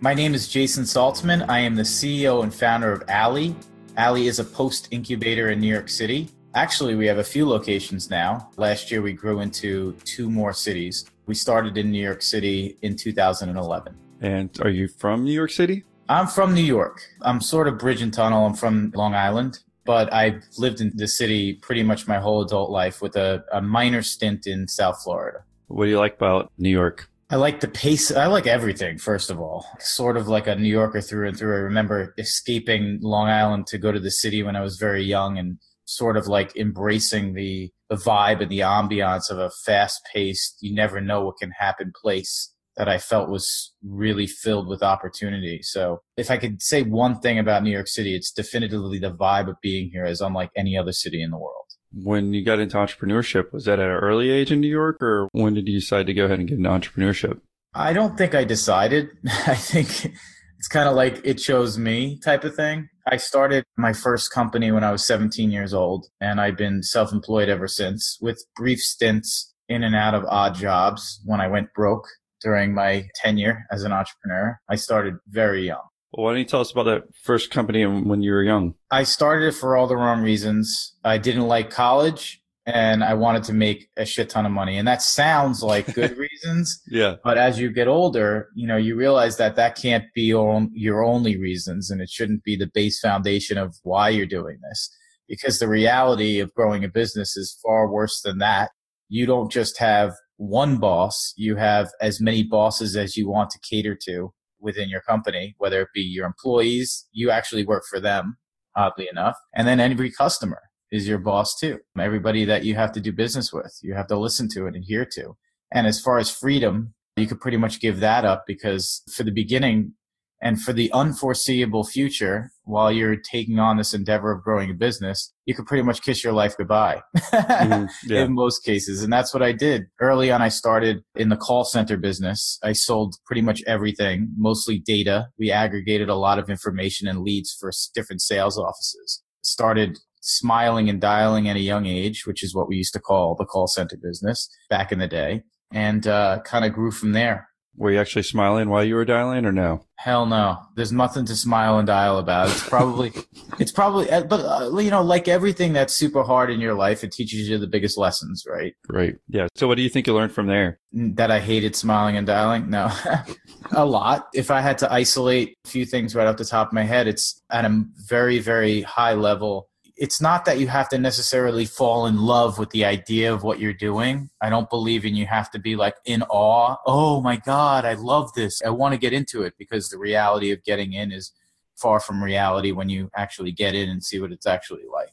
My name is Jason Saltzman. I am the CEO and founder of Alley. Alley is a post incubator in New York City. Actually, we have a few locations now. Last year, we grew into two more cities. We started in New York City in 2011. And are you from New York City? I'm from New York. I'm sort of bridge and tunnel. I'm from Long Island, but I've lived in the city pretty much my whole adult life with a, a minor stint in South Florida. What do you like about New York? I like the pace. I like everything, first of all. Sort of like a New Yorker through and through. I remember escaping Long Island to go to the city when I was very young and sort of like embracing the, the vibe and the ambiance of a fast paced, you never know what can happen place that I felt was really filled with opportunity. So if I could say one thing about New York City, it's definitively the vibe of being here is unlike any other city in the world when you got into entrepreneurship, was that at an early age in New York or when did you decide to go ahead and get into entrepreneurship? I don't think I decided. I think it's kind of like it chose me type of thing. I started my first company when I was 17 years old and I've been self employed ever since with brief stints in and out of odd jobs when I went broke during my tenure as an entrepreneur. I started very young. Well, why don't you tell us about that first company when you were young? I started it for all the wrong reasons. I didn't like college and I wanted to make a shit ton of money. And that sounds like good reasons. Yeah. But as you get older, you know, you realize that that can't be your, your only reasons and it shouldn't be the base foundation of why you're doing this. Because the reality of growing a business is far worse than that. You don't just have one boss, you have as many bosses as you want to cater to within your company, whether it be your employees, you actually work for them, oddly enough, and then every customer is your boss too. Everybody that you have to do business with, you have to listen to and adhere to. And as far as freedom, you could pretty much give that up because for the beginning, and for the unforeseeable future, while you're taking on this endeavor of growing a business, you could pretty much kiss your life goodbye mm, yeah. in most cases. And that's what I did. Early on, I started in the call center business. I sold pretty much everything, mostly data. We aggregated a lot of information and leads for different sales offices. Started smiling and dialing at a young age, which is what we used to call the call center business back in the day, and uh, kind of grew from there. Were you actually smiling while you were dialing or no? Hell no. There's nothing to smile and dial about. It's probably, it's probably, uh, but uh, you know, like everything that's super hard in your life, it teaches you the biggest lessons, right? Right. Yeah. So what do you think you learned from there? That I hated smiling and dialing? No, a lot. If I had to isolate a few things right off the top of my head, it's at a very, very high level it's not that you have to necessarily fall in love with the idea of what you're doing. I don't believe in you have to be like in awe. Oh my God, I love this. I want to get into it because the reality of getting in is far from reality when you actually get in and see what it's actually like.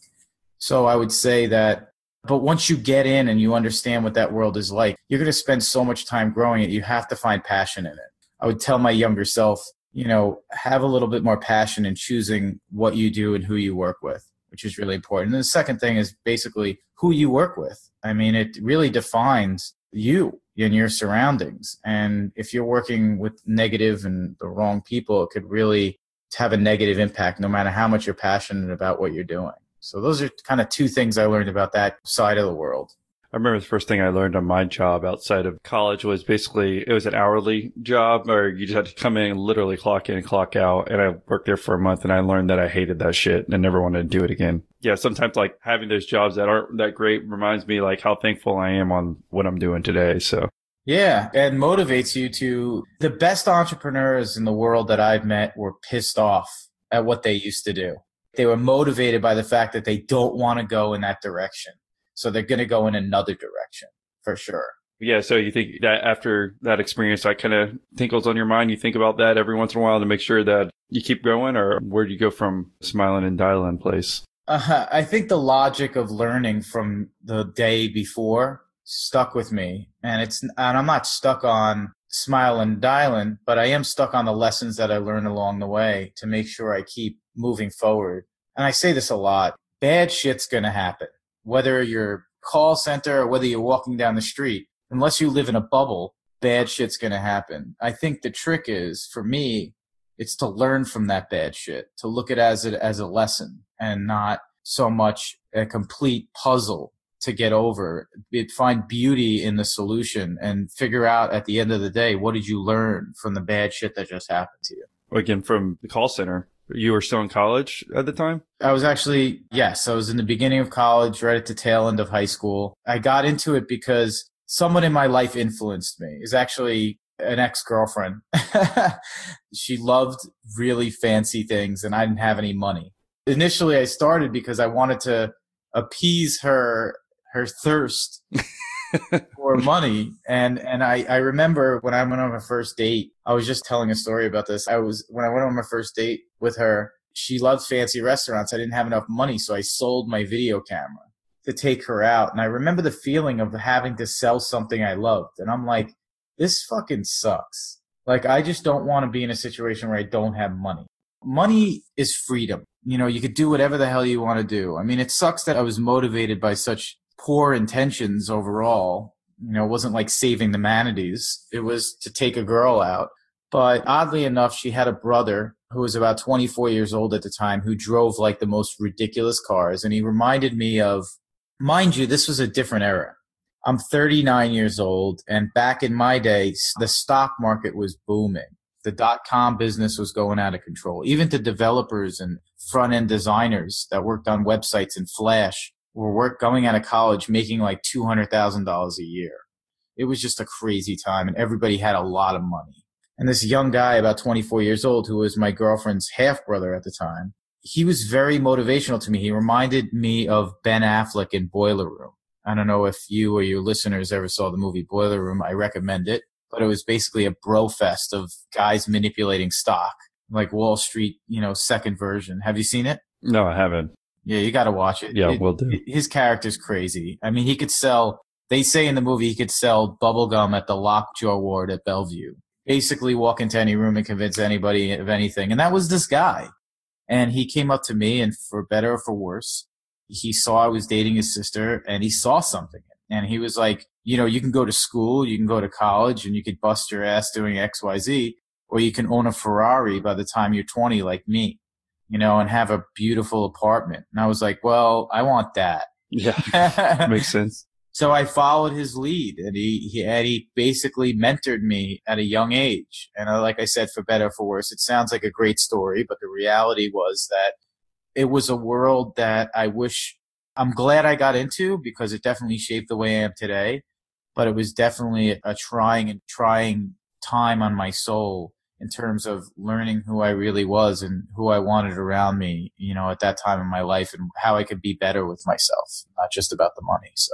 So I would say that, but once you get in and you understand what that world is like, you're going to spend so much time growing it. You have to find passion in it. I would tell my younger self, you know, have a little bit more passion in choosing what you do and who you work with which is really important. And the second thing is basically who you work with. I mean, it really defines you and your surroundings. And if you're working with negative and the wrong people, it could really have a negative impact no matter how much you're passionate about what you're doing. So those are kind of two things I learned about that side of the world. I remember the first thing I learned on my job outside of college was basically it was an hourly job or you just had to come in and literally clock in and clock out. And I worked there for a month and I learned that I hated that shit and never wanted to do it again. Yeah, sometimes like having those jobs that aren't that great reminds me like how thankful I am on what I'm doing today. So yeah, and motivates you to the best entrepreneurs in the world that I've met were pissed off at what they used to do. They were motivated by the fact that they don't want to go in that direction. So they're going to go in another direction for sure. Yeah. So you think that after that experience, that kind of tinkles on your mind. You think about that every once in a while to make sure that you keep going, or where do you go from smiling and dialing place? Uh, I think the logic of learning from the day before stuck with me, and it's and I'm not stuck on smile and dialing, but I am stuck on the lessons that I learned along the way to make sure I keep moving forward. And I say this a lot: bad shit's gonna happen whether you're call center or whether you're walking down the street, unless you live in a bubble, bad shit's going to happen. I think the trick is for me, it's to learn from that bad shit, to look at it as a, as a lesson and not so much a complete puzzle to get over. It find beauty in the solution and figure out at the end of the day what did you learn from the bad shit that just happened to you. Again, from the call center. You were still in college at the time? I was actually, yes, I was in the beginning of college, right at the tail end of high school. I got into it because someone in my life influenced me. Is actually an ex-girlfriend. she loved really fancy things and I didn't have any money. Initially I started because I wanted to appease her her thirst for money. And and I, I remember when I went on my first date, I was just telling a story about this. I was when I went on my first date with her, she loved fancy restaurants. I didn't have enough money, so I sold my video camera to take her out. And I remember the feeling of having to sell something I loved. And I'm like, this fucking sucks. Like, I just don't want to be in a situation where I don't have money. Money is freedom. You know, you could do whatever the hell you want to do. I mean, it sucks that I was motivated by such poor intentions overall. You know, it wasn't like saving the manatees. It was to take a girl out. But oddly enough, she had a brother who was about 24 years old at the time who drove like the most ridiculous cars. And he reminded me of, mind you, this was a different era. I'm 39 years old, and back in my day, the stock market was booming. The dot com business was going out of control. Even the developers and front end designers that worked on websites in Flash were work going out of college making like $200,000 a year. It was just a crazy time, and everybody had a lot of money. And this young guy, about 24 years old, who was my girlfriend's half brother at the time, he was very motivational to me. He reminded me of Ben Affleck in Boiler Room I don't know if you or your listeners ever saw the movie Boiler Room. I recommend it, but it was basically a bro fest of guys manipulating stock, like Wall Street, you know, second version. Have you seen it? No, I haven't. Yeah, you got to watch it. Yeah, it, we'll do. His character's crazy. I mean, he could sell. They say in the movie he could sell bubblegum at the Lockjaw Ward at Bellevue. Basically, walk into any room and convince anybody of anything. And that was this guy. And he came up to me, and for better or for worse, he saw I was dating his sister and he saw something. And he was like, you know, you can go to school, you can go to college and you could bust your ass doing XYZ, or you can own a Ferrari by the time you're 20 like me, you know, and have a beautiful apartment. And I was like, well, I want that. Yeah. Makes sense. So I followed his lead and he, he, and he basically mentored me at a young age. And I, like I said, for better or for worse, it sounds like a great story, but the reality was that it was a world that I wish I'm glad I got into because it definitely shaped the way I am today. But it was definitely a trying and trying time on my soul in terms of learning who I really was and who I wanted around me, you know, at that time in my life and how I could be better with myself, not just about the money. So,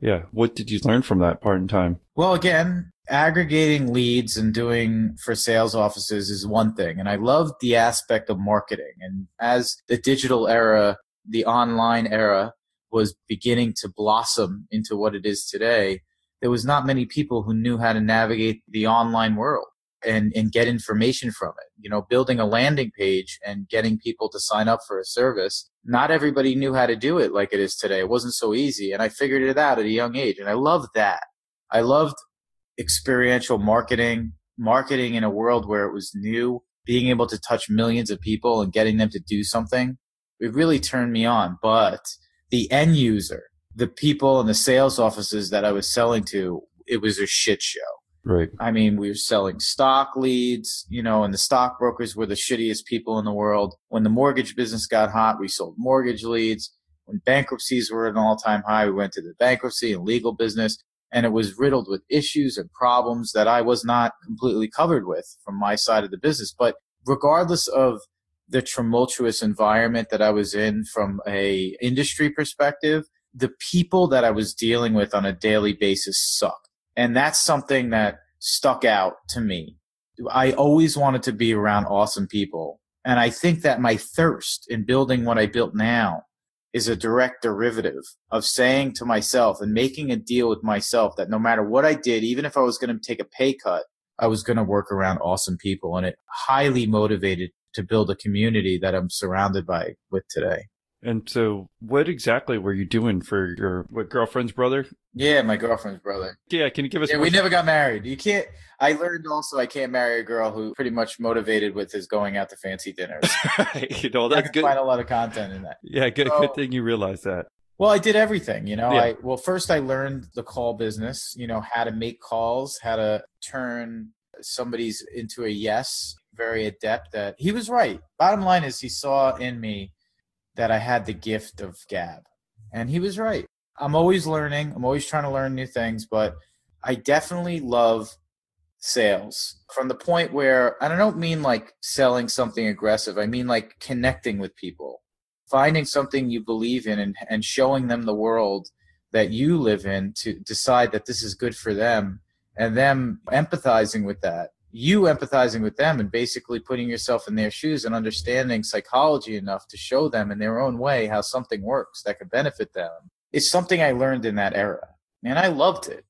yeah. What did you learn from that part in time? Well, again, aggregating leads and doing for sales offices is one thing. And I love the aspect of marketing. And as the digital era, the online era was beginning to blossom into what it is today, there was not many people who knew how to navigate the online world and, and get information from it. You know, building a landing page and getting people to sign up for a service. Not everybody knew how to do it like it is today. It wasn't so easy. And I figured it out at a young age. And I loved that. I loved experiential marketing, marketing in a world where it was new, being able to touch millions of people and getting them to do something, it really turned me on. But the end user, the people in the sales offices that I was selling to, it was a shit show. Right. I mean, we were selling stock leads, you know, and the stockbrokers were the shittiest people in the world. When the mortgage business got hot, we sold mortgage leads. When bankruptcies were at an all time high, we went to the bankruptcy and legal business and it was riddled with issues and problems that I was not completely covered with from my side of the business. But regardless of the tumultuous environment that I was in from a industry perspective, the people that I was dealing with on a daily basis sucked. And that's something that stuck out to me. I always wanted to be around awesome people. And I think that my thirst in building what I built now is a direct derivative of saying to myself and making a deal with myself that no matter what I did, even if I was going to take a pay cut, I was going to work around awesome people. And it highly motivated to build a community that I'm surrounded by with today. And so, what exactly were you doing for your what girlfriend's brother? Yeah, my girlfriend's brother. Yeah, can you give us? Yeah, we never got married. You can't. I learned also I can't marry a girl who pretty much motivated with his going out to fancy dinners. you know that's good. Find a lot of content in that. Yeah, good. So, good thing you realize that. Well, I did everything, you know. Yeah. I well, first I learned the call business, you know, how to make calls, how to turn somebody's into a yes, very adept at. He was right. Bottom line is he saw in me that I had the gift of gab. And he was right. I'm always learning. I'm always trying to learn new things, but I definitely love sales from the point where and I don't mean like selling something aggressive. I mean like connecting with people finding something you believe in and, and showing them the world that you live in to decide that this is good for them and them empathizing with that you empathizing with them and basically putting yourself in their shoes and understanding psychology enough to show them in their own way how something works that could benefit them it's something i learned in that era and i loved it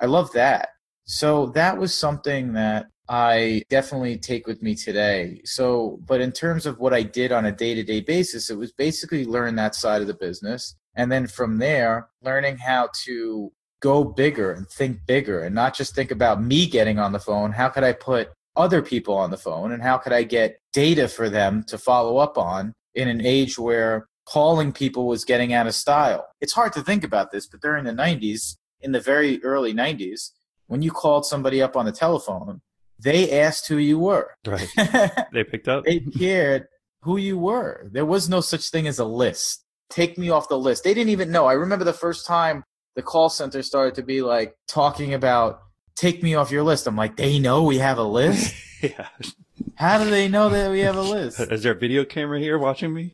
i loved that so that was something that I definitely take with me today. So, but in terms of what I did on a day to day basis, it was basically learn that side of the business. And then from there, learning how to go bigger and think bigger and not just think about me getting on the phone. How could I put other people on the phone and how could I get data for them to follow up on in an age where calling people was getting out of style? It's hard to think about this, but during the 90s, in the very early 90s, when you called somebody up on the telephone, they asked who you were. Right. they picked up. they cared who you were. There was no such thing as a list. Take me off the list. They didn't even know. I remember the first time the call center started to be like talking about take me off your list. I'm like, they know we have a list. yeah. How do they know that we have a list? Is there a video camera here watching me?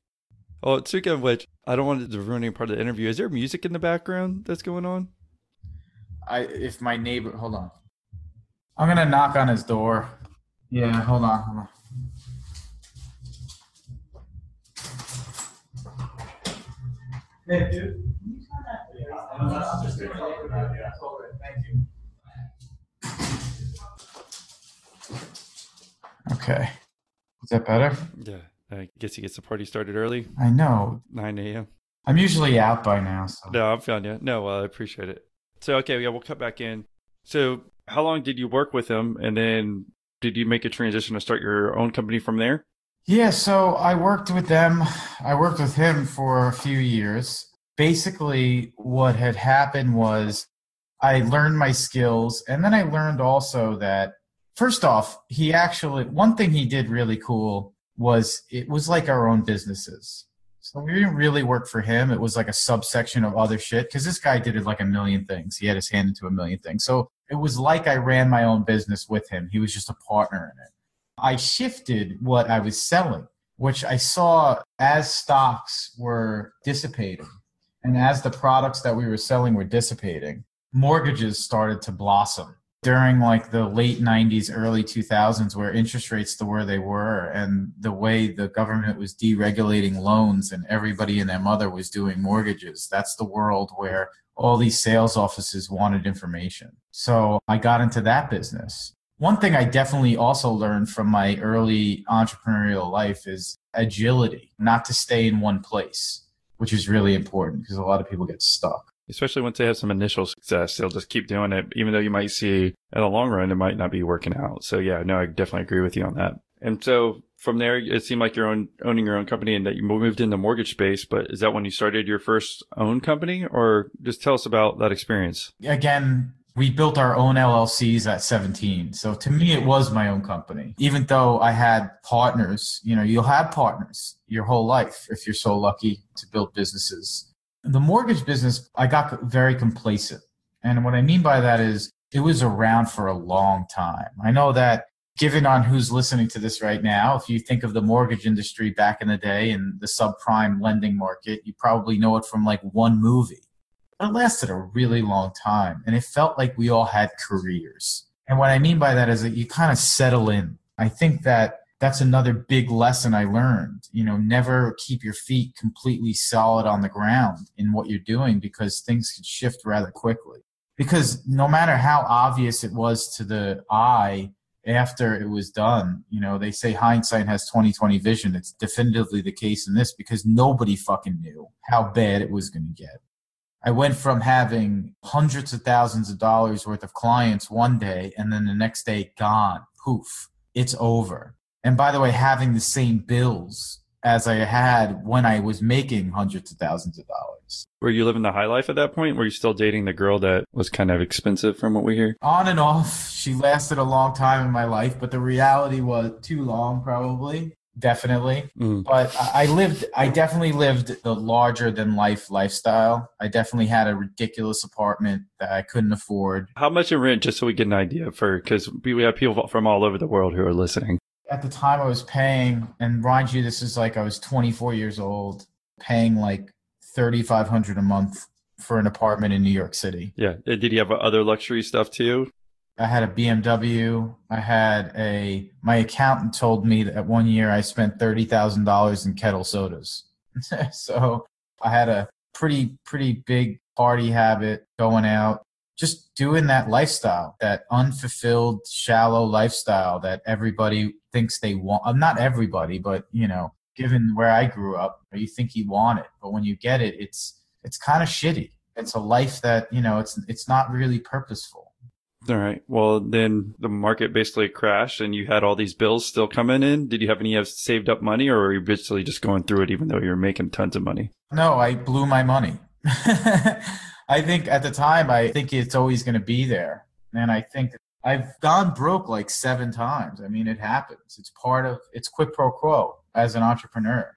Oh, speaking of which, I don't want to ruin any part of the interview. Is there music in the background that's going on? I if my neighbor hold on. I'm gonna knock on his door. Yeah, hold on, hold on. Hey, dude. Okay. Is that better? Yeah. I guess he gets the party started early. I know. 9 a.m. I'm usually out by now. So. No, I'm feeling you. No, well, I appreciate it. So, okay, yeah, we'll cut back in. So, how long did you work with him? And then did you make a transition to start your own company from there? Yeah, so I worked with them. I worked with him for a few years. Basically, what had happened was I learned my skills. And then I learned also that, first off, he actually, one thing he did really cool was it was like our own businesses. So we didn't really work for him. It was like a subsection of other shit because this guy did it like a million things. He had his hand into a million things. So it was like I ran my own business with him. He was just a partner in it. I shifted what I was selling, which I saw as stocks were dissipating and as the products that we were selling were dissipating, mortgages started to blossom during like the late 90s early 2000s where interest rates to where they were and the way the government was deregulating loans and everybody and their mother was doing mortgages. That's the world where all these sales offices wanted information. So i got into that business. One thing i definitely also learned from my early entrepreneurial life is agility not to stay in one place which is really important because a lot of people get stuck. Especially once they have some initial success they'll just keep doing it. Even though you might see in the long run it might not be working out. So yeah no i definitely agree with you on that. And so from there it seemed like you're own, owning your own company and that you moved into the mortgage space but is that when you started your first own company? Or just tell us about that experience. Again we built our own llcs at 17 so to me it was my own company even though i had partners you know you'll have partners your whole life if you're so lucky to build businesses the mortgage business, I got very complacent. And what I mean by that is it was around for a long time. I know that given on who's listening to this right now, if you think of the mortgage industry back in the day and the subprime lending market, you probably know it from like one movie. It lasted a really long time and it felt like we all had careers. And what I mean by that is that you kind of settle in. I think that that's another big lesson I learned. You know, never keep your feet completely solid on the ground in what you're doing because things can shift rather quickly. Because no matter how obvious it was to the eye after it was done, you know, they say hindsight has 2020 vision. It's definitively the case in this because nobody fucking knew how bad it was going to get. I went from having hundreds of thousands of dollars worth of clients one day and then the next day gone. Poof. It's over and by the way, having the same bills as I had when I was making hundreds of thousands of dollars. Were you living the high life at that point? Were you still dating the girl that was kind of expensive from what we hear? On and off. She lasted a long time in my life, but the reality was too long, probably. Definitely. Mm. But I lived, I definitely lived the larger than life lifestyle. I definitely had a ridiculous apartment that I couldn't afford. How much in rent, just so we get an idea for, because we have people from all over the world who are listening. At the time I was paying, and mind you, this is like I was 24 years old, paying like 3500 a month for an apartment in New York City. Yeah. Did you have other luxury stuff too? I had a BMW. I had a. My accountant told me that one year I spent thirty thousand dollars in Ketel sodas. so I had a pretty pretty big party habit going out, just doing that lifestyle, that unfulfilled, shallow lifestyle that everybody thinks they want. uh, Not everybody, but you know, given where I grew up, you think you want it, but when you get it, it's it's kind of shitty. It's a life that you know, it's it's not really purposeful. All right. Well, then the market basically crashed and you had all these bills still coming in. Did you have any have saved up money or were you basically just going through it even though you were making tons of money? No, I blew my money. I think at the time, I think it's always going to be there. And I think I've gone broke like seven times. I mean, it happens. It's part of, it's quid pro quo as an entrepreneur.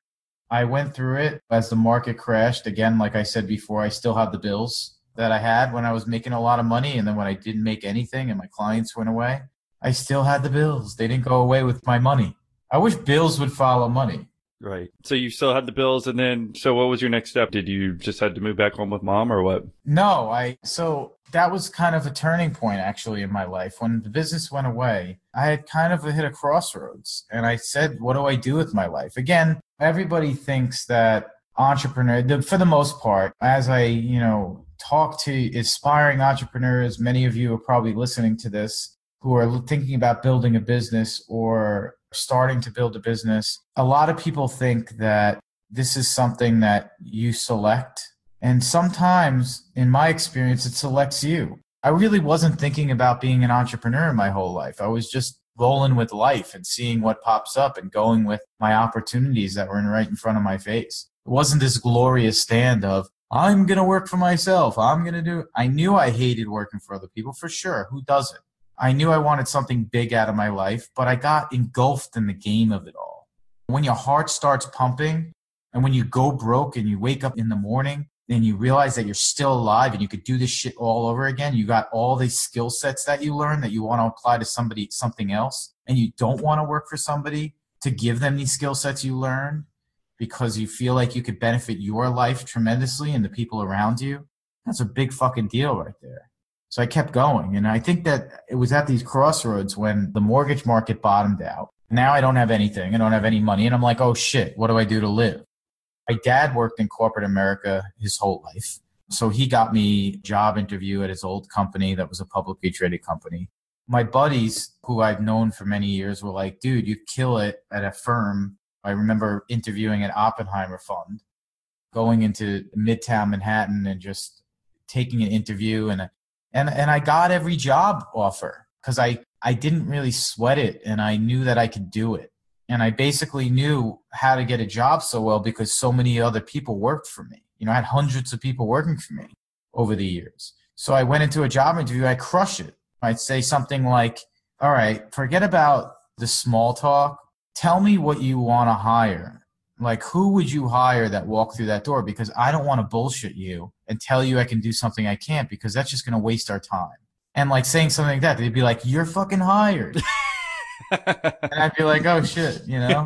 I went through it as the market crashed. Again, like I said before, I still have the bills that I had when I was making a lot of money. And then when I didn't make anything and my clients went away, I still had the bills. They didn't go away with my money. I wish bills would follow money. Right. So you still had the bills and then, so what was your next step? Did you just had to move back home with mom or what? No, I so that was kind of a turning point actually in my life. When the business went away, I had kind of hit a crossroads and I said, what do I do with my life? Again, everybody thinks that entrepreneur the- for the most part, as I, you know, talk to aspiring entrepreneurs, many of you are probably listening to this who are thinking about building a business or starting to build a business. A lot of people think that this is something that you select and sometimes, in my experience, it selects you. I really wasn't thinking about being an entrepreneur my whole life. I was just rolling with life and seeing what pops up and going with my opportunities that were right in front of my face. It wasn't this glorious stand of, I'm going to work for myself. I'm going to do. I knew I hated working for other people for sure. Who doesn't? I knew I wanted something big out of my life, but I got engulfed in the game of it all. When your heart starts pumping and when you go broke and you wake up in the morning and you realize that you're still alive and you could do this shit all over again, you got all these skill sets that you learn that you want to apply to somebody, something else, and you don't want to work for somebody to give them these skill sets you learned because you feel like you could benefit your life tremendously and the people around you. That's a big fucking deal right there. So I kept going. And I think that it was at these crossroads when the mortgage market bottomed out. Now I don't have anything. I don't have any money. And I'm like, oh shit, what do I do to live? My dad worked in corporate America his whole life. So he got me a job interview at his old company that was a publicly traded company. My buddies, who I've known for many years, were like, dude, you kill it at a firm. I remember interviewing at Oppenheimer Fund, going into Midtown Manhattan and just taking an interview and and and I got every job offer because I I didn't really sweat it and I knew that I could do it and I basically knew how to get a job so well because so many other people worked for me. You know, I had hundreds of people working for me over the years. So I went into a job interview, I crush it. I'd say something like, "All right, forget about the small talk. Tell me what you want to hire." Like, who would you hire that walk through that door? Because I don't want to bullshit you and tell you I can do something I can't because that's just going to waste our time. And like saying something like that, they'd be like, "You're fucking hired," and I'd be like, "Oh shit," you know.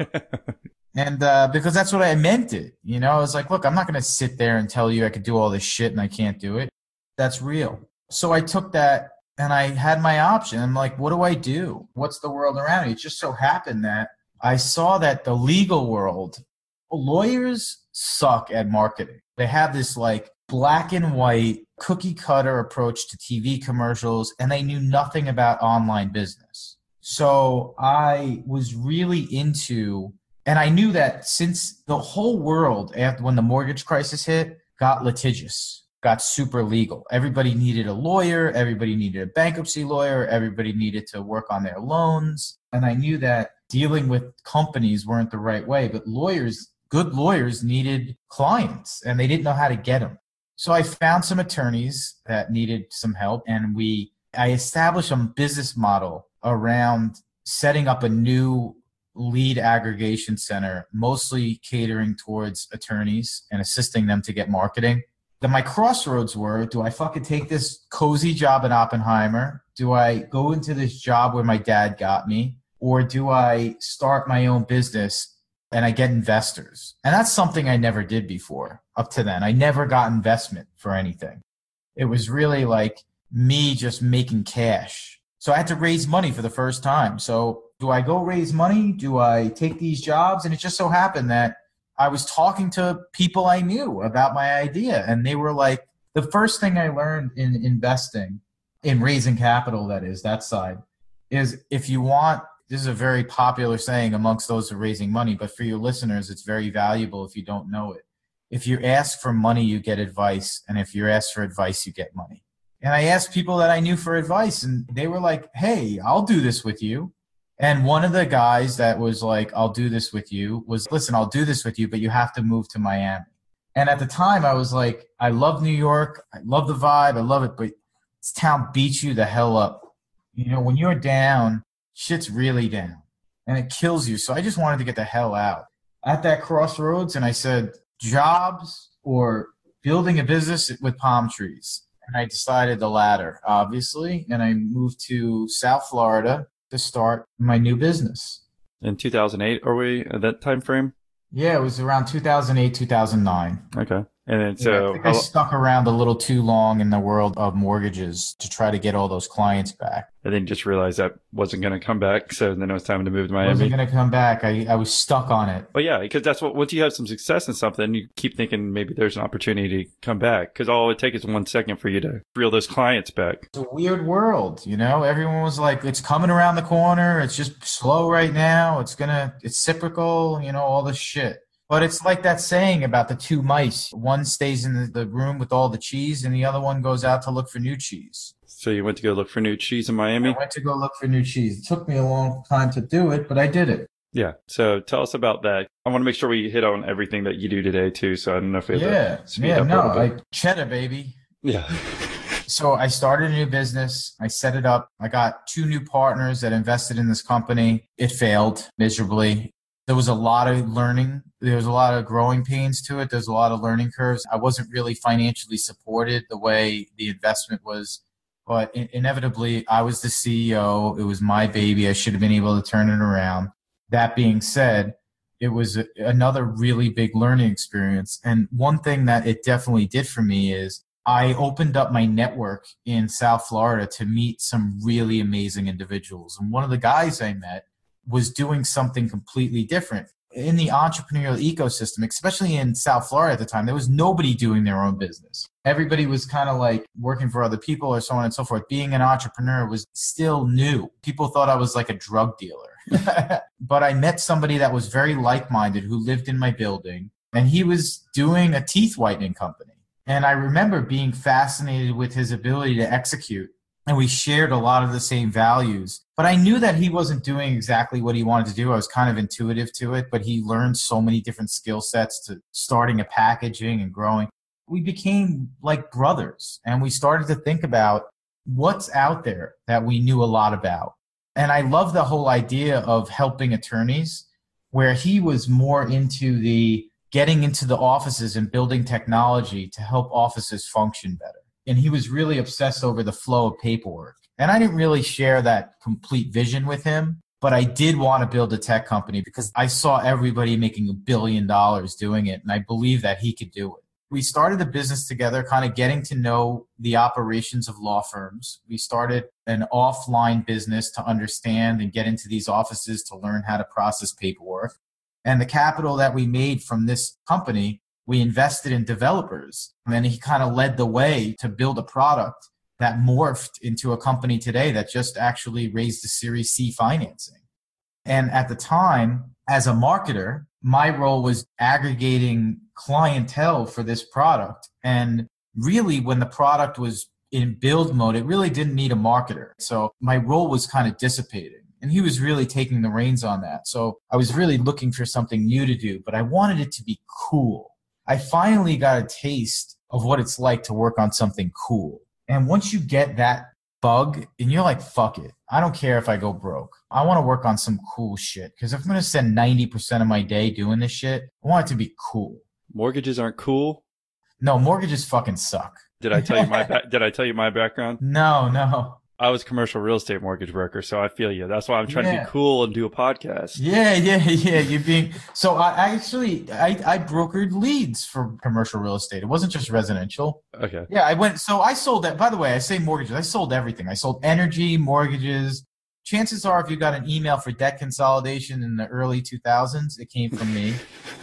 And uh, because that's what I meant it, you know, I was like, "Look, I'm not going to sit there and tell you I could do all this shit and I can't do it. That's real." So I took that and I had my option. I'm like, "What do I do? What's the world around me?" It just so happened that I saw that the legal world lawyers suck at marketing. They have this like black and white cookie cutter approach to TV commercials and they knew nothing about online business. So I was really into and I knew that since the whole world after when the mortgage crisis hit got litigious, got super legal. Everybody needed a lawyer, everybody needed a bankruptcy lawyer, everybody needed to work on their loans, and I knew that dealing with companies weren't the right way, but lawyers, good lawyers needed clients and they didn't know how to get them. So I found some attorneys that needed some help and we I established a business model around setting up a new lead aggregation center, mostly catering towards attorneys and assisting them to get marketing. Then my crossroads were do I fucking take this cozy job at Oppenheimer? Do I go into this job where my dad got me? Or do I start my own business and I get investors? And that's something I never did before up to then. I never got investment for anything. It was really like me just making cash. So I had to raise money for the first time. So do I go raise money? Do I take these jobs? And it just so happened that I was talking to people I knew about my idea, and they were like, the first thing I learned in investing, in raising capital, that is, that side, is if you want, this is a very popular saying amongst those who are raising money, but for your listeners, it's very valuable if you don't know it. If you ask for money, you get advice, and if you ask for advice, you get money. And I asked people that I knew for advice, and they were like, hey, I'll do this with you and one of the guys that was like, I'll do this with you was, listen, I'll do this with you, but you have to move to Miami. And at the time, I was like, I love New York. I love the vibe. I love it. But this town beats you the hell up. You know, when you're down, shit's really down and it kills you. So I just wanted to get the hell out. At that crossroads, and I said, jobs or building a business with palm trees. And I decided the latter, obviously. And I moved to South Florida to start my new business. In 2008, are we at that time frame? Yeah, it was around 2008, 2009. Okay. And then so yeah, I, I stuck around a little too long in the world of mortgages to try to get all those clients back. And then just realized that wasn't going to come back. So then it was time to move to Miami. Wasn't going to come back. I, I was stuck on it. But yeah, because that's what, once you have some success in something, you keep thinking maybe there's an opportunity to come back. Because all it takes is one second for you to reel those clients back. It's a weird world, you know? Everyone was like, it's coming around the corner. It's just slow right now. It's going to, it's cyclical, you know, all this shit. But it's like that saying about the two mice. One stays in the room with all the cheese, and the other one goes out to look for new cheese. So you went to go look for new cheese in Miami? I went to go look for new cheese. It took me a long time to do it, but I did it. Yeah. So tell us about that. I want to make sure we hit on everything that you do today too. So I don't know if we have yeah, to speed yeah, up no, a little bit. I cheddar baby. Yeah. so I started a new business. I set it up. I got two new partners that invested in this company. It failed miserably. There was a lot of learning. There was a lot of growing pains to it. There's a lot of learning curves. I wasn't really financially supported the way the investment was, but in- inevitably, I was the CEO. It was my baby. I should have been able to turn it around. That being said, it was another really big learning experience. And one thing that it definitely did for me is I opened up my network in South Florida to meet some really amazing individuals. And one of the guys I met was doing something completely different. In the entrepreneurial ecosystem, especially in South Florida at the time, there was nobody doing their own business. Everybody was kind of like working for other people or so on and so forth. Being an entrepreneur was still new. People thought I was like a drug dealer. but I met somebody that was very like minded who lived in my building, and he was doing a teeth whitening company. And I remember being fascinated with his ability to execute and we shared a lot of the same values. But I knew that he wasn't doing exactly what he wanted to do. I was kind of intuitive to it, but he learned so many different skill sets to starting a packaging and growing. We became like brothers and we started to think about what's out there that we knew a lot about. And I love the whole idea of helping attorneys where he was more into the getting into the offices and building technology to help offices function better and he was really obsessed over the flow of paperwork. And I didn't really share that complete vision with him, but I did want to build a tech company because I saw everybody making a billion dollars doing it, and I believe that he could do it. We started the business together, kind of getting to know the operations of law firms. We started an offline business to understand and get into these offices to learn how to process paperwork. And the capital that we made from this company we invested in developers. And then he kind of led the way to build a product that morphed into a company today that just actually raised the Series C financing. And at the time, as a marketer, my role was aggregating clientele for this product. And really, when the product was in build mode, it really didn't need a marketer. So my role was kind of dissipating. And he was really taking the reins on that. So I was really looking for something new to do, but I wanted it to be cool. I finally got a taste of what it's like to work on something cool. And once you get that bug and you're like, fuck it. I don't care if I go broke. I want to work on some cool shit. Because if I'm going to spend 90% of my day doing this shit, I want it to be cool. Mortgages aren't cool. No, mortgages fucking suck. Did I tell you my ba- did I tell you my background? No, no. I was a commercial real estate mortgage broker, so I feel you. That's why I'm trying to be cool and do a podcast. Yeah, yeah, yeah. You're being so. I I actually I I brokered leads for commercial real estate. It wasn't just residential. Okay. Yeah, I went. So I sold that. By the way, I say mortgages. I sold everything. I sold energy, mortgages. Chances are, if you got an email for debt consolidation in the early 2000s, it came from me.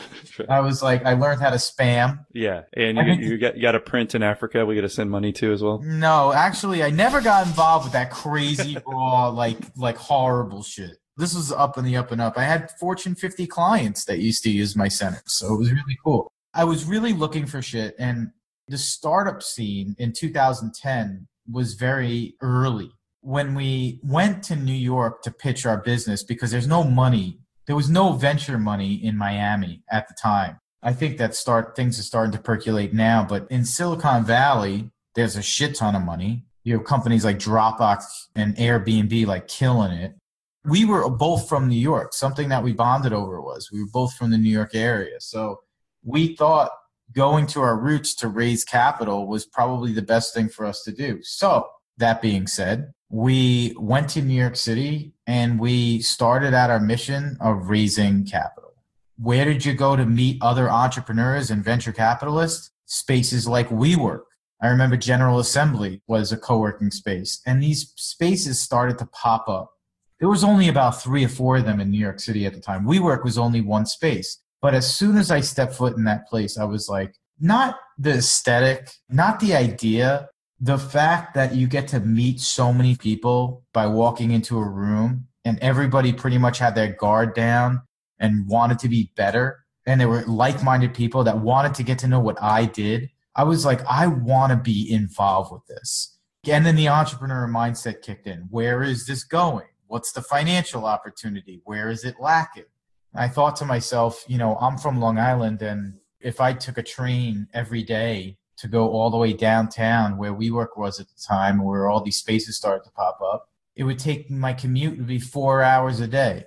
I was like, I learned how to spam. Yeah, and I you, you got you got a print in Africa. We got to send money to as well. No, actually, I never got involved with that crazy raw, like like horrible shit. This was up and the up and up. I had Fortune 50 clients that used to use my center, so it was really cool. I was really looking for shit, and the startup scene in 2010 was very early. When we went to New York to pitch our business, because there's no money, there was no venture money in Miami at the time. I think that start things are starting to percolate now, but in Silicon Valley, there's a shit ton of money. You have companies like Dropbox and Airbnb like killing it. We were both from New York. Something that we bonded over was we were both from the New York area. So we thought going to our roots to raise capital was probably the best thing for us to do. So that being said, we went to New York City and we started at our mission of raising capital. Where did you go to meet other entrepreneurs and venture capitalists? Spaces like WeWork. I remember General Assembly was a co-working space and these spaces started to pop up. There was only about three or four of them in New York City at the time. WeWork was only one space. But as soon as I stepped foot in that place, I was like, not the aesthetic, not the idea, the fact that you get to meet so many people by walking into a room and everybody pretty much had their guard down and wanted to be better. And there were like minded people that wanted to get to know what I did. I was like, I want to be involved with this. And then the entrepreneur mindset kicked in. Where is this going? What's the financial opportunity? Where is it lacking? I thought to myself, you know, I'm from Long Island, and if I took a train every day to go all the way downtown where WeWork was at the time, where all these spaces started to pop up, it would take my commute would be four hours a day.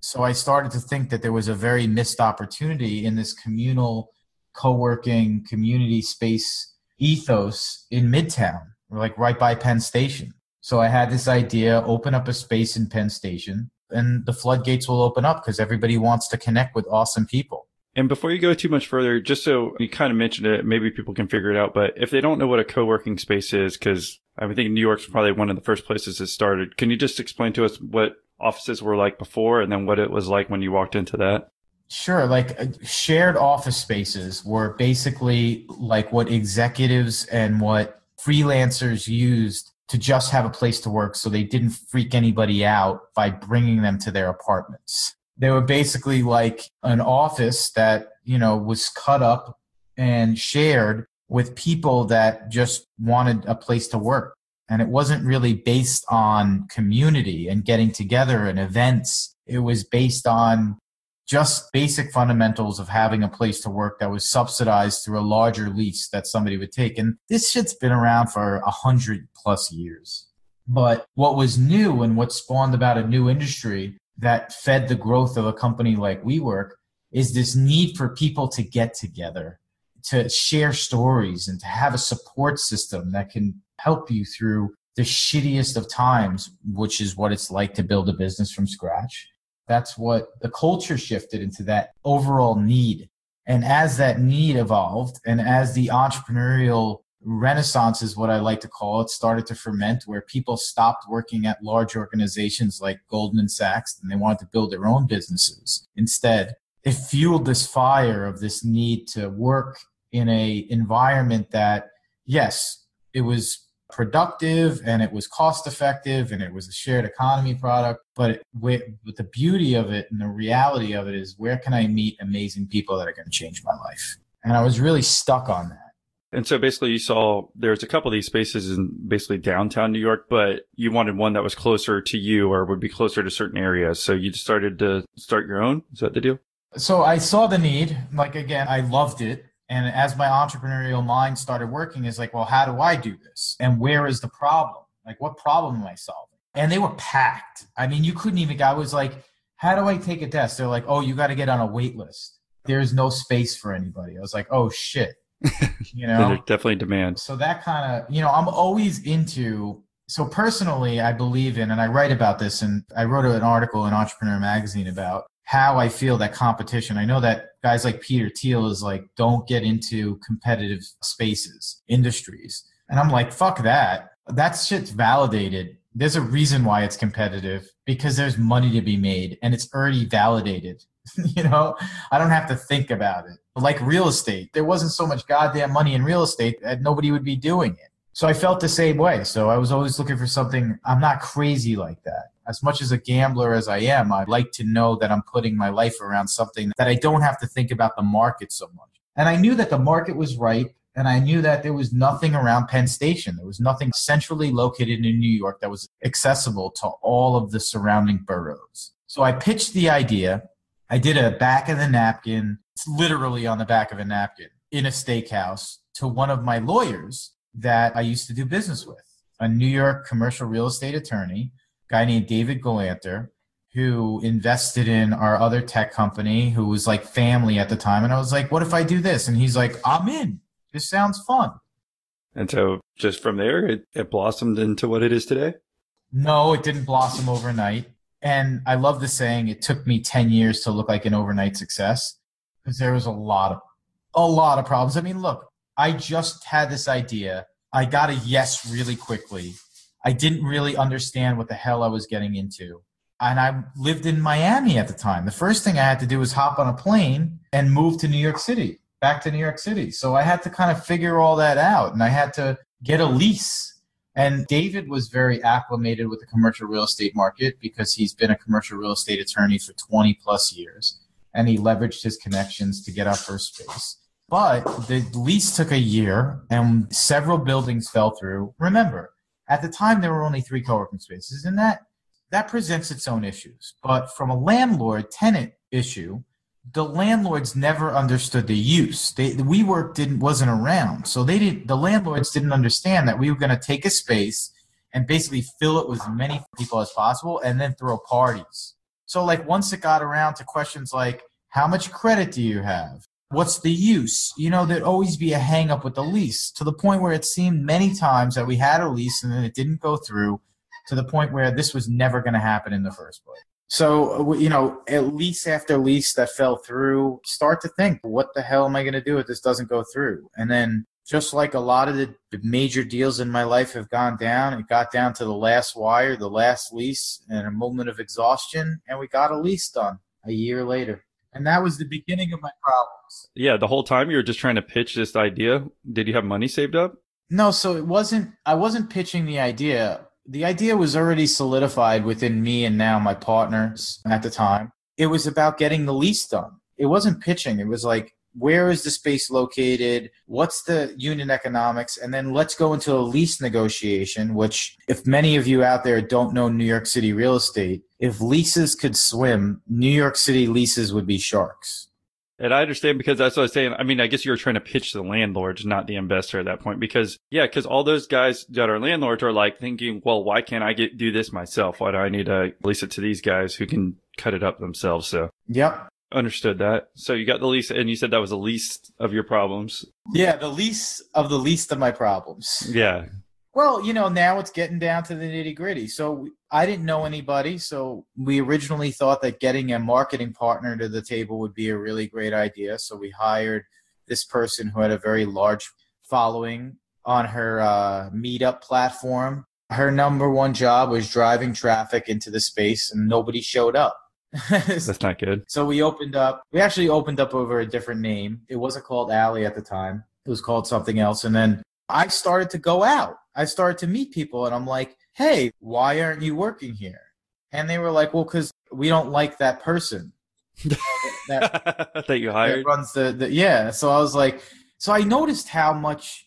So I started to think that there was a very missed opportunity in this communal co-working community space ethos in Midtown, like right by Penn Station. So I had this idea, open up a space in Penn Station, and the floodgates will open up because everybody wants to connect with awesome people. And before you go too much further, just so you kind of mentioned it, maybe people can figure it out. But if they don't know what a co-working space is, because I think New York's probably one of the first places it started, can you just explain to us what offices were like before and then what it was like when you walked into that? Sure. Like uh, shared office spaces were basically like what executives and what freelancers used to just have a place to work so they didn't freak anybody out by bringing them to their apartments. They were basically like an office that, you know, was cut up and shared with people that just wanted a place to work. And it wasn't really based on community and getting together and events. It was based on just basic fundamentals of having a place to work that was subsidized through a larger lease that somebody would take. And this shit's been around for a hundred plus years. But what was new and what spawned about a new industry that fed the growth of a company like WeWork is this need for people to get together, to share stories, and to have a support system that can help you through the shittiest of times, which is what it's like to build a business from scratch. That's what the culture shifted into that overall need. And as that need evolved, and as the entrepreneurial renaissance is what I like to call it, started to ferment where people stopped working at large organizations like Goldman Sachs and they wanted to build their own businesses. Instead, it fueled this fire of this need to work in a environment that, yes, it was productive and it was cost effective and it was a shared economy product. But, it, with, with the beauty of it and the reality of it is where can I meet amazing people that are going to change my life? And I was really stuck on that. And so basically you saw there's a couple of these spaces in basically downtown New York, but you wanted one that was closer to you or would be closer to certain areas. So you just started to start your own. Is that the deal? So I saw the need. Like again, I loved it. And as my entrepreneurial mind started working, is like, well, how do I do this? And where is the problem? Like, what problem am I solving? And they were packed. I mean, you couldn't even. I was like, how do I take a test? They're like, oh, you got to get on a wait list. There's no space for anybody. I was like, oh shit. You know, There's definitely demand. so that kind of, you know, I'm always into. So personally, I believe in, and I write about this, and I wrote an article in Entrepreneur Magazine about how I feel that competition. I know that guys like Peter Thiel is like, don't get into competitive spaces, industries. And I'm like, fuck that. That shit's validated. There's a reason why it's competitive because there's money to be made and it's already validated. you know, I don't have to think about it. Like real estate, there wasn't so much goddamn money in real estate that nobody would be doing it. So I felt the same way. So I was always looking for something. I'm not crazy like that. As much as a gambler as I am, I like to know that I'm putting my life around something that I don't have to think about the market so much. And I knew that the market was right. And I knew that there was nothing around Penn Station. There was nothing centrally located in New York that was accessible to all of the surrounding boroughs. So I pitched the idea. I did a back of the napkin, it's literally on the back of a napkin, in a steakhouse to one of my lawyers that I used to do business with, a New York commercial real estate attorney, guy named David Galanter, who invested in our other tech company, who was like family at the time. And I was like, what if I do this? And he's like, I'm in. This sounds fun. And so just from there, it, it blossomed into what it is today. No, it didn't blossom overnight. And I love the saying, it took me 10 years to look like an overnight success because there was a lot of, a lot of problems. I mean, look, I just had this idea. I got a yes really quickly. I didn't really understand what the hell I was getting into. And I lived in Miami at the time. The first thing I had to do was hop on a plane and move to New York City, back to New York City. So I had to kind of figure all that out and I had to get a lease. And David was very acclimated with the commercial real estate market because he's been a commercial real estate attorney for 20 plus years and he leveraged his connections to get our first space. But the lease took a year and several buildings fell through. Remember, at the time there were only three co-working spaces and that that presents its own issues. But from a landlord tenant issue, the landlords never understood the use. They, the WeWork didn't wasn't around, so they didn't. The landlords didn't understand that we were going to take a space and basically fill it with as many people as possible, and then throw parties. So, like once it got around to questions like, "How much credit do you have? What's the use?" You know, there'd always be a hang up with the lease to the point where it seemed many times that we had a lease and then it didn't go through, to the point where this was never going to happen in the first place. So, uh, you know, at least after lease that fell through, start to think, what the hell am I going to do if this doesn't go through? And then, just like a lot of the major deals in my life have gone down, it got down to the last wire, the last lease, and a moment of exhaustion, and we got a lease done a year later. And that was the beginning of my problems. Yeah, the whole time you were just trying to pitch this idea. Did you have money saved up? No, so it wasn't, I wasn't pitching the idea the idea was already solidified within me and now my partners at the time. It was about getting the lease done. It wasn't pitching. It was like, where is the space located? What's the unit economics? And then let's go into a lease negotiation, which, if many of you out there don't know New York City real estate, if leases could swim, New York City leases would be sharks. And I understand because that's what I was saying. I mean, I guess you were trying to pitch the landlords, not the investor at that point. Because yeah, because all those guys that are landlords are like thinking, well, why can't I get do this myself? Why do I need to lease it to these guys who can cut it up themselves? So Yep. understood that. So you got the lease, and you said that was the least of your problems. Yeah, the least of the least of my problems. Yeah, Well, you know, now it's getting down to the nitty gritty. So I didn't know anybody. So we originally thought that getting a marketing partner to the table would be a really great idea. So we hired this person who had a very large following on her uh, meetup platform. Her number one job was driving traffic into the space, and nobody showed up. that's not good. So we opened up. We actually opened up over a different name. It wasn't called Alley at the time. It was called something else. And then I started to go out. I started to meet people, and I'm like, "Hey, why aren't you working here?" And they were like, "Well, because we don't like that person that, that you hired. that runs the, the yeah." So I was like, So I noticed how much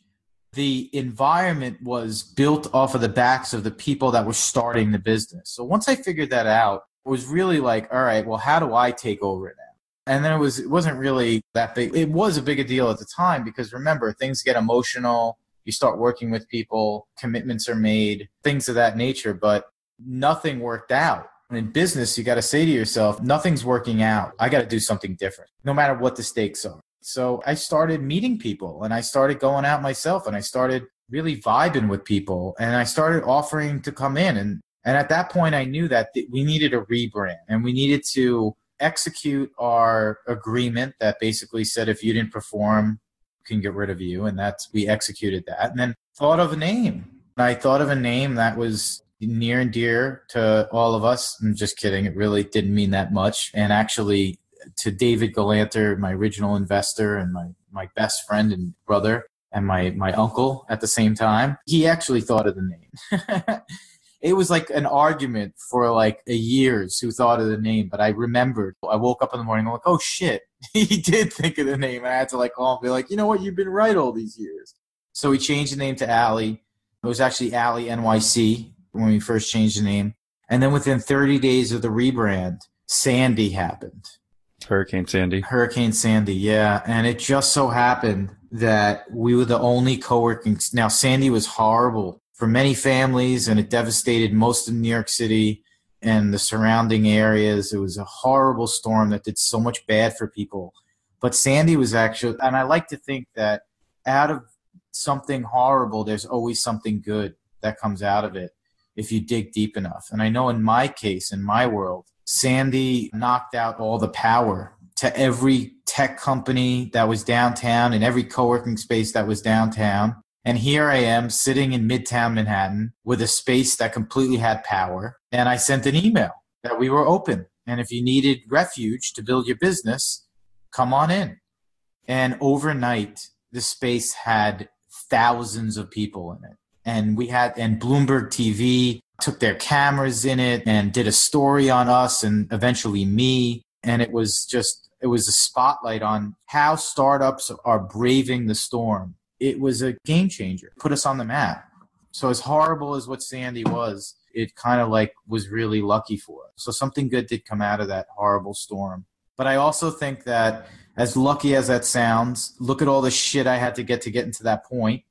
the environment was built off of the backs of the people that were starting the business. So once I figured that out, it was really like, all right, well, how do I take over now? And then it was it wasn't really that big. It was a bigger deal at the time because remember, things get emotional. You start working with people, commitments are made, things of that nature, but nothing worked out. In business, you got to say to yourself, nothing's working out. I got to do something different, no matter what the stakes are. So I started meeting people and I started going out myself and I started really vibing with people and I started offering to come in and and at that point I knew that we needed a rebrand and we needed to execute our agreement that basically said if you didn't perform can get rid of you and that's we executed that and then thought of a name I thought of a name that was near and dear to all of us. I'm just kidding. It really didn't mean that much. And actually, to David Galanter, my original investor and my, my best friend and brother, and my, my uncle at the same time. He actually thought of the name. it was like an argument for like a years who thought of the name, but I remembered. I woke up in the morning, I'm like, oh shit, he did think of the name. And I had to like call and be like, you know what, you've been right all these years. So we changed the name to Alley. It was actually Alley NYC when we first changed the name. And then within 30 days of the rebrand, Sandy happened. Hurricane Sandy. Hurricane Sandy, yeah. And it just so happened that we were the only co working. Now, Sandy was horrible for many families and it devastated most of New York City and the surrounding areas. It was a horrible storm that did so much bad for people. But Sandy was actually, and I like to think that out of something horrible, there's always something good that comes out of it if you dig deep enough. And I know in my case, in my world, Sandy knocked out all the power to every tech company that was downtown and every co working space that was downtown. And here I am sitting in Midtown Manhattan with a space that completely had power. And I sent an email that we were open. And if you needed refuge to build your business, come on in. And overnight, the space had thousands of people in it. And we had, and Bloomberg TV took their cameras in it and did a story on us and eventually me. And it was just, it was a spotlight on how startups are braving the storm. It was a game changer, put us on the map. So, as horrible as what Sandy was, it kind of like was really lucky for us. So, something good did come out of that horrible storm. But I also think that, as lucky as that sounds, look at all the shit I had to get to get into that point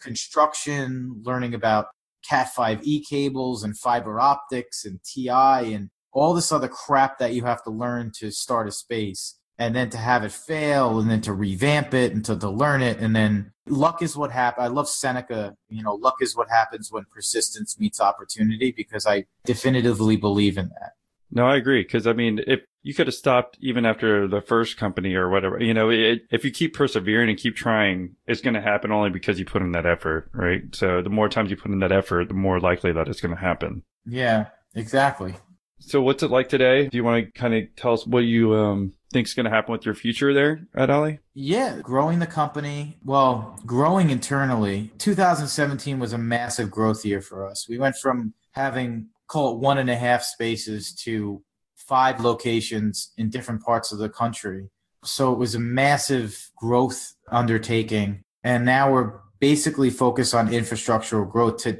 construction, learning about Cat 5e cables and fiber optics and TI and all this other crap that you have to learn to start a space and then to have it fail and then to revamp it and to, to learn it and then luck is what happens i love seneca you know luck is what happens when persistence meets opportunity because i definitively believe in that no, I agree. Cause I mean, if you could have stopped even after the first company or whatever, you know, it, if you keep persevering and keep trying, it's going to happen only because you put in that effort, right? So the more times you put in that effort, the more likely that it's going to happen. Yeah, exactly. So what's it like today? Do you want to kind of tell us what you um, think is going to happen with your future there at Alley? Yeah, growing the company. Well, growing internally. 2017 was a massive growth year for us. We went from having call it one and a half spaces to five locations in different parts of the country. So it was a massive growth undertaking. And now we're basically focused on infrastructural growth to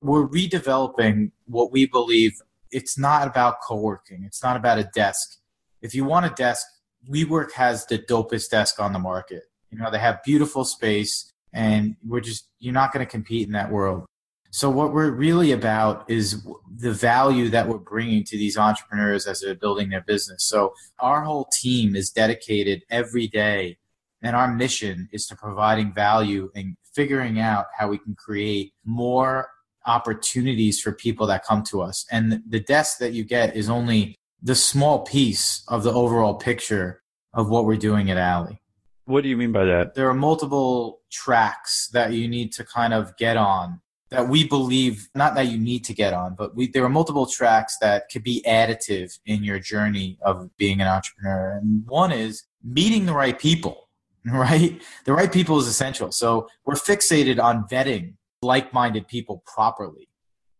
we're redeveloping what we believe it's not about co-working. It's not about a desk. If you want a desk, WeWork has the dopest desk on the market. You know, they have beautiful space and we're just you're not going to compete in that world. So what we're really about is the value that we're bringing to these entrepreneurs as they're building their business. So our whole team is dedicated every day and our mission is to providing value and figuring out how we can create more opportunities for people that come to us. And the desk that you get is only the small piece of the overall picture of what we're doing at Alley. What do you mean by that? There are multiple tracks that you need to kind of get on that we believe not that you need to get on, but we, there are multiple tracks that could be additive in your journey of being an entrepreneur. And one is meeting the right people, right? The right people is essential. So we're fixated on vetting like minded people properly.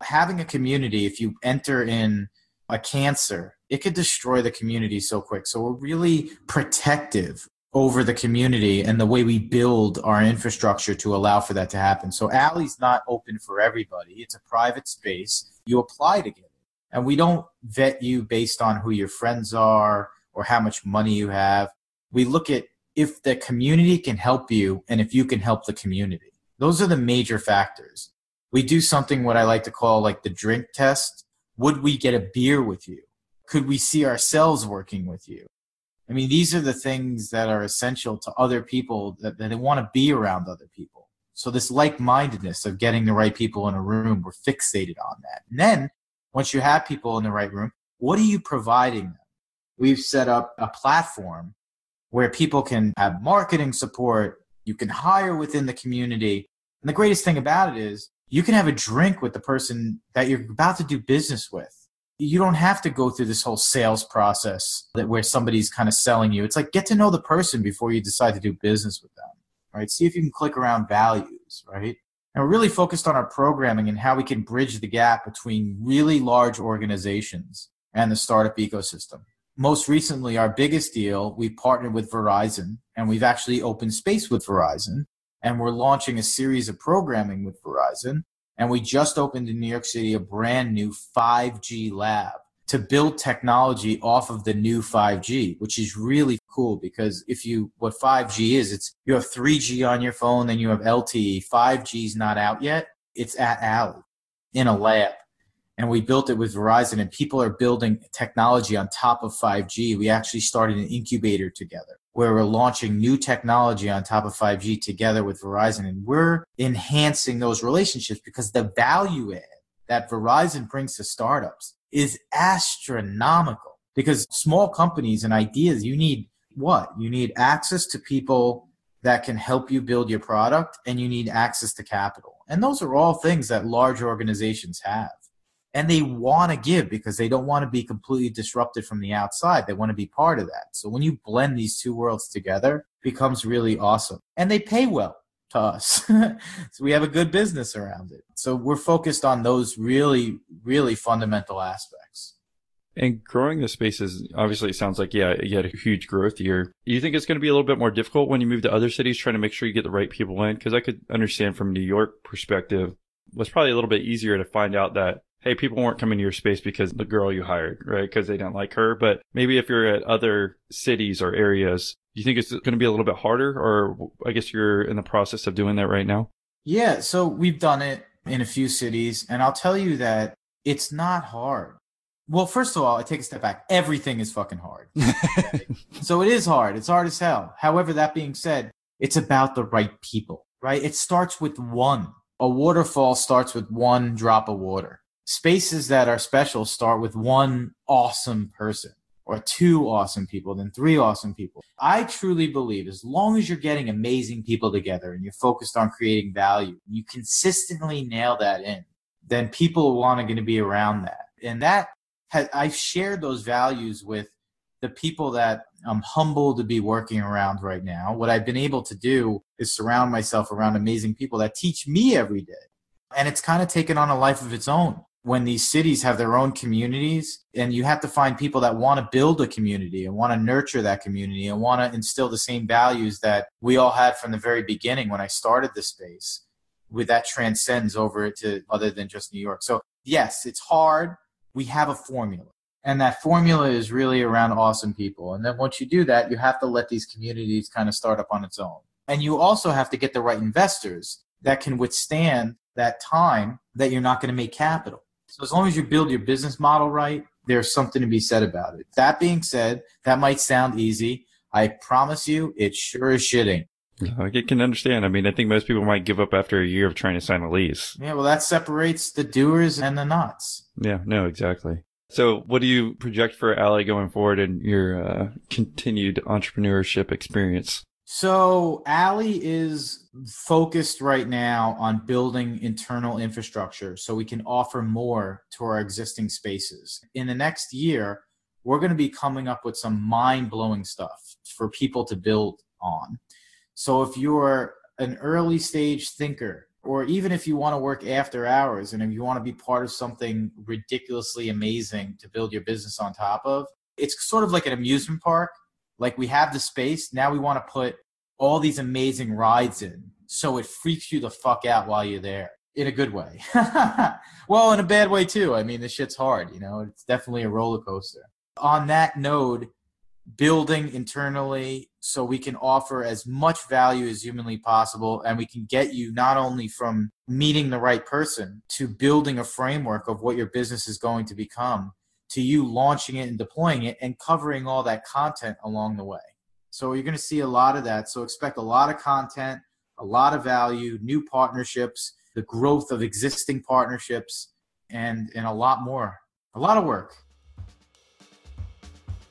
Having a community, if you enter in a cancer, it could destroy the community so quick. So we're really protective over the community and the way we build our infrastructure to allow for that to happen. So Alley's not open for everybody. It's a private space. You apply to get it. And we don't vet you based on who your friends are or how much money you have. We look at if the community can help you and if you can help the community. Those are the major factors. We do something what I like to call like the drink test. Would we get a beer with you? Could we see ourselves working with you? I mean, these are the things that are essential to other people that, that they want to be around other people. So this like-mindedness of getting the right people in a room, we're fixated on that. And then once you have people in the right room, what are you providing them? We've set up a platform where people can have marketing support. You can hire within the community. And the greatest thing about it is you can have a drink with the person that you're about to do business with. You don't have to go through this whole sales process that where somebody's kind of selling you. It's like get to know the person before you decide to do business with them. Right? See if you can click around values, right? And we're really focused on our programming and how we can bridge the gap between really large organizations and the startup ecosystem most recently, our biggest deal, we partnered with Verizon and we've actually opened space with Verizon. And we're launching a series of programming with Verizon. And we just opened in New York City a brand new 5G lab to build technology off of the new 5G, which is really cool because if you, what 5G is, it's you have 3G on your phone, then you have LTE. 5G is not out yet. It's at Alley in a lab and we built it with Verizon and people are building technology on top of 5G. We actually started an incubator together where we're launching new technology on top of 5G together with Verizon and we're enhancing those relationships because the value add that Verizon brings to startups is astronomical because small companies and ideas you need what? You need access to people that can help you build your product and you need access to capital. And those are all things that large organizations have and they want to give because they don't want to be completely disrupted from the outside. They want to be part of that. So when you blend these two worlds together, becomes really awesome. And they pay well to us. so we have a good business around it. So we're focused on those really, really fundamental aspects. And growing the space is obviously, it sounds like, yeah, you had a huge growth year. Do you think it's going to be a little bit more difficult when you move to other cities trying to make sure you get the right people in? Because I could understand from New York perspective, was probably a little bit easier to find out that hey, people weren't coming to your space because the girl you hired, right? Because they didn't like her. But maybe if you're at other cities or areas, do you think it's going to be a little bit harder? Or I guess you're in the process of doing that right now? Yeah. So we've done it in a few cities. And I'll tell you that it's not hard. Well, first of all, I take a step back. Everything is fucking hard. Okay? so it is hard. It's hard as hell. However, that being said, it's about the right people, right? It starts with one. A waterfall starts with one drop of water spaces that are special start with one awesome person or two awesome people, then three awesome people. I truly believe as long as you're getting amazing people together and you're focused on creating value, you consistently nail that in, then people want to be around that. And that has, I've shared those values with the people that I'm humbled to be working around right now. What I've been able to do is surround myself around amazing people that teach me every day. And it's kind of taken on a life of its own when these cities have their own communities and you have to find people that want to build a community and want to nurture that community and want to instill the same values that we all had from the very beginning when I started the space with that transcends over to other than just New York. So yes, it's hard. We have a formula and that formula is really around awesome people. And then once you do that, you have to let these communities kind of start up on its own. And you also have to get the right investors that can withstand that time that you're not going to make capital so as long as you build your business model right, there's something to be said about it. That being said, that might sound easy. I promise you, it sure is shitting. I can understand. I mean, I think most people might give up after a year of trying to sign a lease. Yeah, well, that separates the doers and the nots. Yeah, no, exactly. So, what do you project for Alley going forward in your uh, continued entrepreneurship experience? So Alley is focused right now on building internal infrastructure so we can offer more to our existing spaces. In the next year, we're going to be coming up with some mind blowing stuff for people to build on. So if you're an early stage thinker, or even if you want to work after hours and if you want to be part of something ridiculously amazing to build your business on top of, it's sort of like an amusement park Like we have the space. Now we want to put all these amazing rides in. So it freaks you the fuck out while you're there in a good way. well, in a bad way too. I mean, the shit's hard, you know, it's definitely a roller coaster. On that node, building internally so we can offer as much value as humanly possible and we can get you not only from meeting the right person to building a framework of what your business is going to become to you launching it and deploying it and covering all that content along the way. So you're going to see a lot of that. So expect a lot of content, a lot of value, new partnerships, the growth of existing partnerships and and a lot more. A lot of work.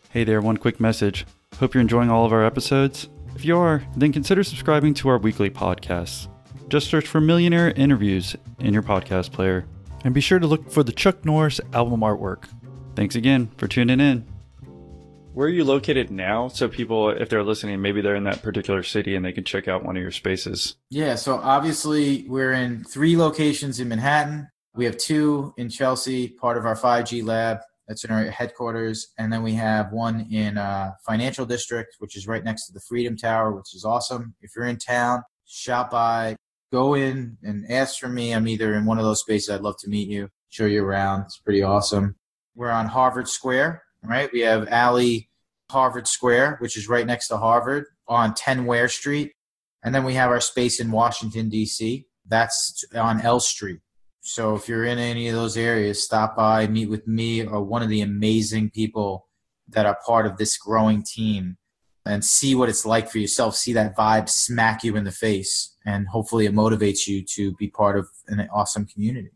Hey there, one quick message. Hope you're enjoying all of our episodes. If you are, then consider subscribing to our weekly podcasts. Just search for Millionaire Interviews in your podcast player. And be sure to look for the Chuck Norris album artwork. Thanks again for tuning in. Where are you located now? So people, if they're listening, maybe they're in that particular city and they can check out one of your spaces. Yeah, so obviously we're in three locations in Manhattan. We have two in Chelsea, part of our 5G lab, that's in our headquarters. And then we have one in uh, Financial District, which is right next to the Freedom Tower, which is awesome. If you're in town, shop by, go in and ask for me. I'm either in one of those spaces. I'd love to meet you, show you around. It's pretty awesome. We're on Harvard Square, right? We have Alley Harvard Square, which is right next to Harvard on 10 Ware Street. And then we have our space in Washington, D.C. That's on L Street. So if you're in any of those areas, stop by, meet with me or one of the amazing people that are part of this growing team and see what it's like for yourself. See that vibe smack you in the face, and hopefully it motivates you to be part of an awesome community.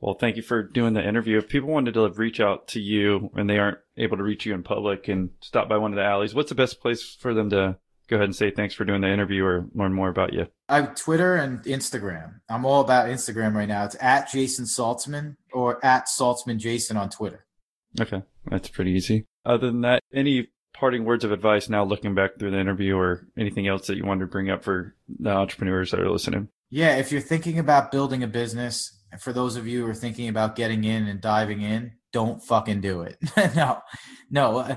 Well, thank you for doing the interview. If people wanted to reach out to you and they aren't able to reach you in public and stop by one of the alleys, what's the best place for them to go ahead and say thanks for doing the interview or learn more about you? I have Twitter and Instagram. I'm all about Instagram right now. It's at Jason Saltzman or at Saltzman Jason on Twitter. Okay, that's pretty easy. Other than that, any parting words of advice now looking back through the interview or anything else that you wanted to bring up for the entrepreneurs that are listening? Yeah, if you're thinking about building a business, for those of you who are thinking about getting in and diving in, don't fucking do it. no, no, uh,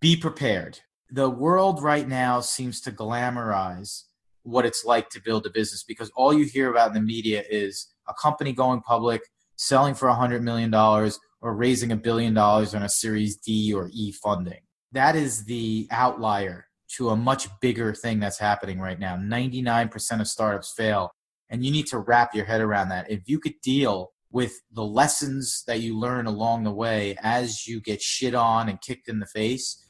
be prepared the world right now seems to glamorize what it's like to build a business because all you hear about in the media is a company going public, selling for a $100 million, or raising a billion dollars on a Series D or E funding. That is the outlier to a much bigger thing that's happening right now. 99% of startups fail. And you need to wrap your head around that. If you could deal with the lessons that you learn along the way as you get shit on and kicked in the face,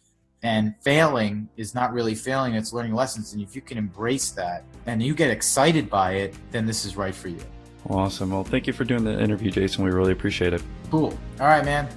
and failing is not really failing, it's learning lessons. And if you can embrace that and you get excited by it, then this is right for you. Awesome. Well, thank you for doing the interview, Jason. We really appreciate it. Cool. All right, man.